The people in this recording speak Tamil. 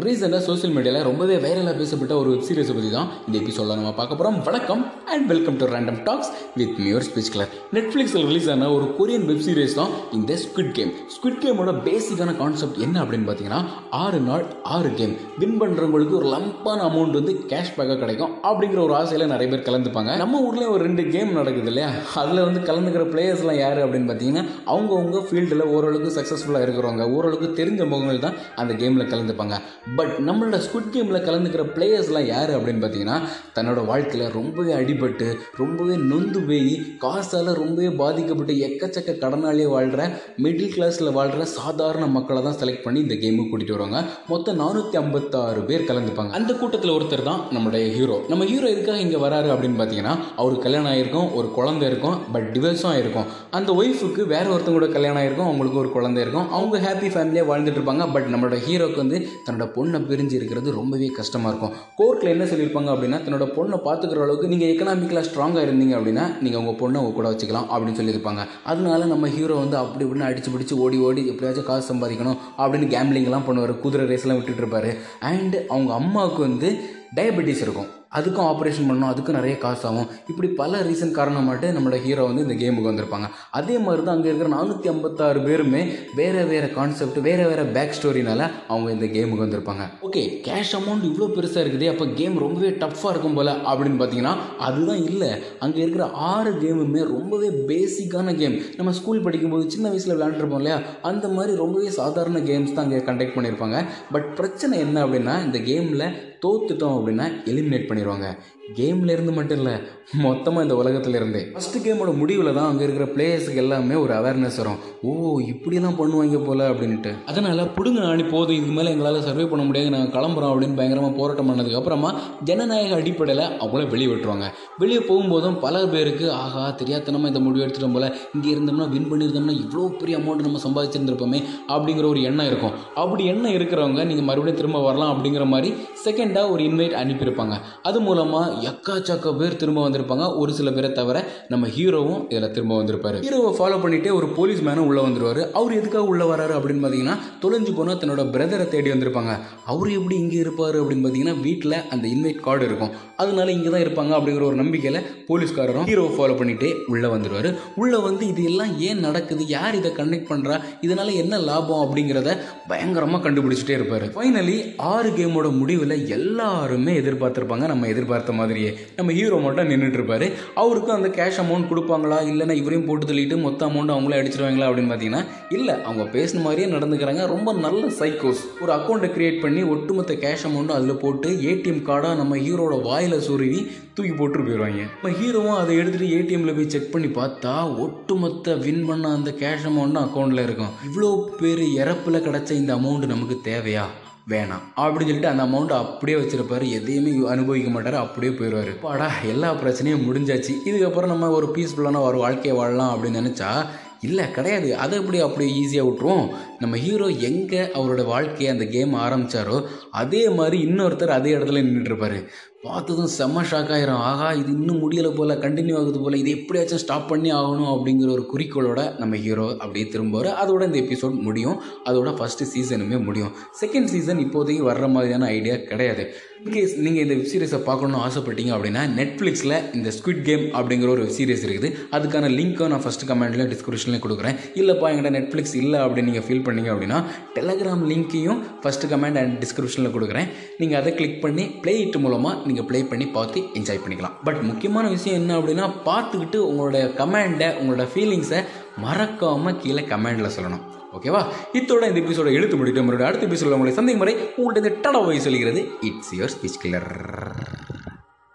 ரீசெண்டாக சோஷியல் மீடியாவில் ரொம்பவே வைரலாக பேசப்பட்ட ஒரு வெப் சீரிஸை பற்றி தான் இந்த எபிசோடில் நம்ம பார்க்க போகிறோம் வணக்கம் and welcome to random talks with Muir speech clear நெட்ஃப்ளிக்ஸில் ரிலீஸ் ஆன ஒரு கொரியன் வெப் சீரிஸ் தான் இந்த ஸ்குவிட் கேம் ஸ்குவிட் கேமோட பேசிக்கான கான்செப்ட் என்ன அப்படின்னு பார்த்தீங்கன்னா ஆறு நாள் ஆறு கேம் வின் பண்ணுறவங்களுக்கு ஒரு லம்பான அமௌண்ட் வந்து கேஷ் பேக்காக கிடைக்கும் அப்படிங்கிற ஒரு ஆசையில் நிறைய பேர் கலந்துப்பாங்க. நம்ம ஊர்லேயும் ஒரு ரெண்டு கேம் நடக்குது இல்லையா? அதில் வந்து கலந்துக்கிற பிளேயர்ஸ்லாம் யார் அப்படின்னு பார்த்தீங்கன்னா அவங்கவுங்க ஃபீல்டில் ஓரளவுக்கு சக்ஸஸ்ஃபுல்லாக இருக்கிறவங்க. ஓரளவுக்கு தெரிஞ்ச முகங்கள் தான் அந்த கேமில் கலந்துப்பாங்க. பட் நம்மளோட ஸ்குட் கேமில் கலந்துக்கிற பிளேயர்ஸ்லாம் யார் அப்படின்னு பார்த்தீங்கன்னா தன்னோட வாழ்க்கையில் ரொம்பவே அடிபட்டு ரொம்பவே நொந்து போய் காசால் ரொம்பவே பாதிக்கப்பட்டு எக்கச்சக்க கடனாலே வாழ்கிற மிடில் கிளாஸில் வாழ்கிற சாதாரண மக்களை தான் செலக்ட் பண்ணி இந்த கேமுக்கு கூட்டிகிட்டு வருவாங்க. மொத்தம் நானூற்றி ஐம்பத்தாறு பேர் கலந்துப்பாங்க. அந்த கூட்டத்தில் ஒருத்தர் தான் நம்மளுடைய ஹீரோ நம்ம ஹீரோ எதுக்காக இங்கே வராரு அப்படின்னு பார்த்தீங்கன்னா அவருக்கு கல்யாணம் ஆயிருக்கும் ஒரு குழந்தை இருக்கும் பட் டிவோர்ஸும் ஆயிருக்கும் அந்த ஒய்ஃபுக்கு வேற ஒருத்தவங்க கூட கல்யாணம் ஆயிருக்கும் அவங்களுக்கு ஒரு குழந்தை இருக்கும். அவங்க ஹாப்பி ஃபேமிலியாக வாழ்ந்துட்டு இருப்பாங்க பட் நம்மளோட ஹீரோக்கு வந்து தன்னோட பொண்ணை பிரிஞ்சு இருக்கிறது ரொம்பவே கஷ்டமாக இருக்கும். கோர்ட்டில் என்ன சொல்லியிருப்பாங்க அப்படின்னா தன்னோட பொண்ணை பார்த்துக்கிற அளவுக்கு நீங்கள் எக்கனாமிக்கலாக ஸ்ட்ராங்காக இருந்தீங்க அப்படின்னா நீங்கள் உங்கள் பொண்ணை உங்கள் கூட வச்சுக்கலாம் அப்படின்னு சொல்லியிருப்பாங்க. அதனால நம்ம ஹீரோ வந்து அப்படி இப்படின்னு அடிச்சு பிடிச்சி ஓடி ஓடி எப்படியாச்சும் காசு சம்பாதிக்கணும் அப்படின்னு கேம்லிங்லாம் பண்ணுவார். குதிரை ரேஸ்லாம் விட்டுட்டு இருப்பார். அண்ட் அவங்க அம்மாவுக்கு வந்து டயபெட்டிஸ் இருக்கும். அதுக்கும் ஆப்ரேஷன் பண்ணணும் அதுக்கும் நிறைய காசு ஆகும். இப்படி பல ரீசன் காரணமாட்டு நம்மளோட ஹீரோ வந்து இந்த கேமுக்கு வந்திருப்பாங்க. அதே மாதிரி தான் அங்கே இருக்கிற நானூற்றி ஐம்பத்தாறு பேருமே வேறு வேறு கான்செப்ட் வேறு வேறு பேக் ஸ்டோரினால அவங்க இந்த கேமுக்கு வந்திருப்பாங்க. ஓகே கேஷ் அமௌண்ட் இவ்வளோ பெருசாக இருக்குது அப்போ கேம் ரொம்பவே டஃப்பாக இருக்கும் போல் அப்படின்னு பார்த்தீங்கன்னா அதுதான் இல்லை. அங்கே இருக்கிற ஆறு கேமுமே ரொம்பவே பேசிக்கான கேம் நம்ம ஸ்கூல் படிக்கும்போது சின்ன வயசில் விளையாண்டுருப்போம் இல்லையா? அந்த மாதிரி ரொம்பவே சாதாரண கேம்ஸ் தான் அங்கே கண்டக்ட் பண்ணியிருப்பாங்க பட் பிரச்சனை என்ன அப்படின்னா இந்த கேமில் தோத்துட்டோம் அப்படின்னா எலிமினேட் பண்ணிடுவாங்க கேம்ல இருந்து மட்டும் இல்லை மொத்தமாக இந்த உலகத்துலேருந்தே ஃபஸ்ட்டு ஃபர்ஸ்ட் கேமோட முடிவில் தான் அங்கே இருக்கிற பிளேயர்ஸுக்கு எல்லாமே ஒரு அவேர்னஸ் வரும். ஓ இப்படிலாம் பண்ணுவாங்க போல அப்படின்ட்டு அதனால் பிடுங்க நாணி போதும் இதுக்கு மேலே எங்களால் சர்வே பண்ண முடியாது நாங்கள் கிளம்புறோம் அப்படின்னு பயங்கரமாக போராட்டம் பண்ணதுக்கப்புறமா ஜனநாயக அடிப்படையில் அவங்கள வெளியே விட்டுருவாங்க. வெளியே போகும்போதும் பல பேருக்கு ஆகா தெரியாதனமாக இந்த முடிவு எடுத்துட்டோம் போல. இங்கே இருந்தோம்னா வின் பண்ணியிருந்தோம்னா இவ்வளோ பெரிய அமௌண்ட் நம்ம சம்பாதிச்சிருந்திருப்போமே அப்படிங்கிற ஒரு எண்ணம் இருக்கும். அப்படி எண்ணம் இருக்கிறவங்க நீங்கள் மறுபடியும் திரும்ப வரலாம் அப்படிங்கிற மாதிரி செகண்டாக ஒரு இன்வைட் அனுப்பியிருப்பாங்க. அது மூலமாக எக்காச்சக்க பேர் திரும்ப வந்திருப்பாங்க. ஒரு சில பேரை தவிர நம்ம ஹீரோவும் இதில் திரும்ப வந்திருப்பாரு. ஹீரோவை ஃபாலோ பண்ணிட்டே ஒரு போலீஸ் மேனும் உள்ளே வந்துருவார். அவர் எதுக்காக உள்ளே வராரு அப்படின்னு பார்த்தீங்கன்னா தொலைஞ்சு போனால் தன்னோட பிரதரை தேடி வந்திருப்பாங்க. அவர் எப்படி இங்கே இருப்பார் அப்படின்னு பார்த்தீங்கன்னா வீட்டில் அந்த இன்வைட் கார்டு இருக்கும். அதனால இங்கே தான் இருப்பாங்க அப்படிங்கிற ஒரு நம்பிக்கையில் போலீஸ்காரரும் ஹீரோவை ஃபாலோ பண்ணிகிட்டே உள்ளே வந்துருவார். உள்ளே வந்து இது எல்லாம் ஏன் நடக்குது? யார் இதை கண்டக்ட் பண்ணுறா இதனால் என்ன லாபம் அப்படிங்கிறத பயங்கரமாக கண்டுபிடிச்சிட்டே இருப்பார். ஃபைனலி ஆறு கேமோட முடிவில் எல்லாருமே எதிர்பார்த்துருப்பாங்க நம்ம எதிர்பார்த்த மாதிரியே. நம்ம ஹீரோ மட்டும் நின்றுட்டுருப்பாரு அவருக்கும் அந்த கேஷ் அமௌண்ட் கொடுப்பாங்களா? இல்லைன்னா இவரையும் போட்டு தள்ளிட்டு மொத்த அமௌண்ட் அவங்களே அடிச்சிருவாங்களா அப்படின்னு பார்த்தீங்கன்னா இல்லை. அவங்க பேசின மாதிரியே நடந்துக்கிறாங்க. ரொம்ப நல்ல சைக்கோஸ் ஒரு அக்கௌண்ட்டை கிரியேட் பண்ணி ஒட்டுமொத்த கேஷ் அமௌண்ட்டும் அதில் போட்டு ஏடிஎம் கார்டாக நம்ம ஹீரோட வாயில் சுருவி தூக்கி போட்டு போயிடுவாங்க நம்ம ஹீரோவும் அதை எடுத்துகிட்டு ஏடிஎம்ல போய் செக் பண்ணி பார்த்தா ஒட்டுமொத்த வின் பண்ண அந்த கேஷ் அமௌண்ட்டும் அக்கௌண்ட்டில் இருக்கும். இவ்வளோ பேர் இறப்பில் கிடச்ச இந்த அமௌண்ட் நமக்கு தேவையா? வேணாம். அப்படின்னு சொல்லிட்டு அந்த அமௌண்ட்டை அப்படியே வச்சிருப்பாரு. எதையுமே அனுபவிக்க மாட்டார். அப்படியே போயிடுவார். பாடா எல்லா பிரச்சனையும் முடிஞ்சாச்சு. இதுக்கப்புறம் நம்ம ஒரு பீஸ்ஃபுல்லான ஒரு வாழ்க்கையை வாழலாம் அப்படின்னு நினச்சா இல்லை கிடையாது. அதை எப்படி அப்படியே ஈஸியாக விட்டுருவோம்? நம்ம ஹீரோ எங்கே அவரோட வாழ்க்கையை அந்த கேம் ஆரம்பித்தாரோ அதே மாதிரி இன்னொருத்தர் அதே இடத்துல நின்றுட்டுருப்பாரு பார்த்ததும் செம்ம ஷாக் ஆகிரும் ஆகா இது இன்னும் முடியலை போல் கண்டினியூ ஆகுது போல் இது எப்படியாச்சும் ஸ்டாப் பண்ணி ஆகணும் அப்படிங்கிற ஒரு குறிக்கோளோட நம்ம ஹீரோ அப்படியே திரும்புவார். அதோட இந்த எபிசோட் முடியும். அதோட ஃபஸ்ட்டு சீசனுமே முடியும். செகண்ட் சீசன் இப்போதைக்கு வர்ற மாதிரியான ஐடியா கிடையாது. இன்கேஸ் நீங்கள் இந்த வெப் சீரிஸை பார்க்கணும்னு ஆசைப்பட்டீங்க அப்படின்னா நெட்ஃப்ளிக்ஸில் இந்த ஸ்குவிட் கேம் அப்படிங்கிற ஒரு வெப் சீரிஸ் இருக்குது. அதுக்கான லிங்க்கை நான் ஃபஸ்ட்டு கமெண்ட்லேயும் டிஸ்கிரிப்ஷன்லேயும் கொடுக்குறேன். இல்லைப்பா என்கிட்ட நெட்ஃப்ளிக்ஸ் இல்லை அப்படின்னு நீங்கள் ஃபீல் பண்ணீங்க அப்படின்னா டெலகிராம் லிங்க்கையும் ஃபஸ்ட்டு கமெண்ட் அண்ட் டிஸ்கிரிப்ஷனில் கொடுக்குறேன். நீங்கள் அதை கிளிக் பண்ணி பிளே இட் மூலமாக நீங்கள் ப்ளே பண்ணி பார்த்து என்ஜாய் பண்ணிக்கலாம். பட் முக்கியமான விஷயம் என்ன அப்படின்னா பார்த்துக்கிட்டு உங்களோட கமெண்டை உங்களோட ஃபீலிங்ஸை மறக்காமல் கீழே கமெண்டில் சொல்லணும். ஓகேவா இத்தோட இந்த எபிசோட எழுத்து முடிட்டு மறுபடியும் அடுத்த எபிசோட உங்களை சந்தை முறை உங்கள்கிட்ட டடா போய் சொல்கிறது இட்ஸ் யுவர் ஸ்பீச் கிளர்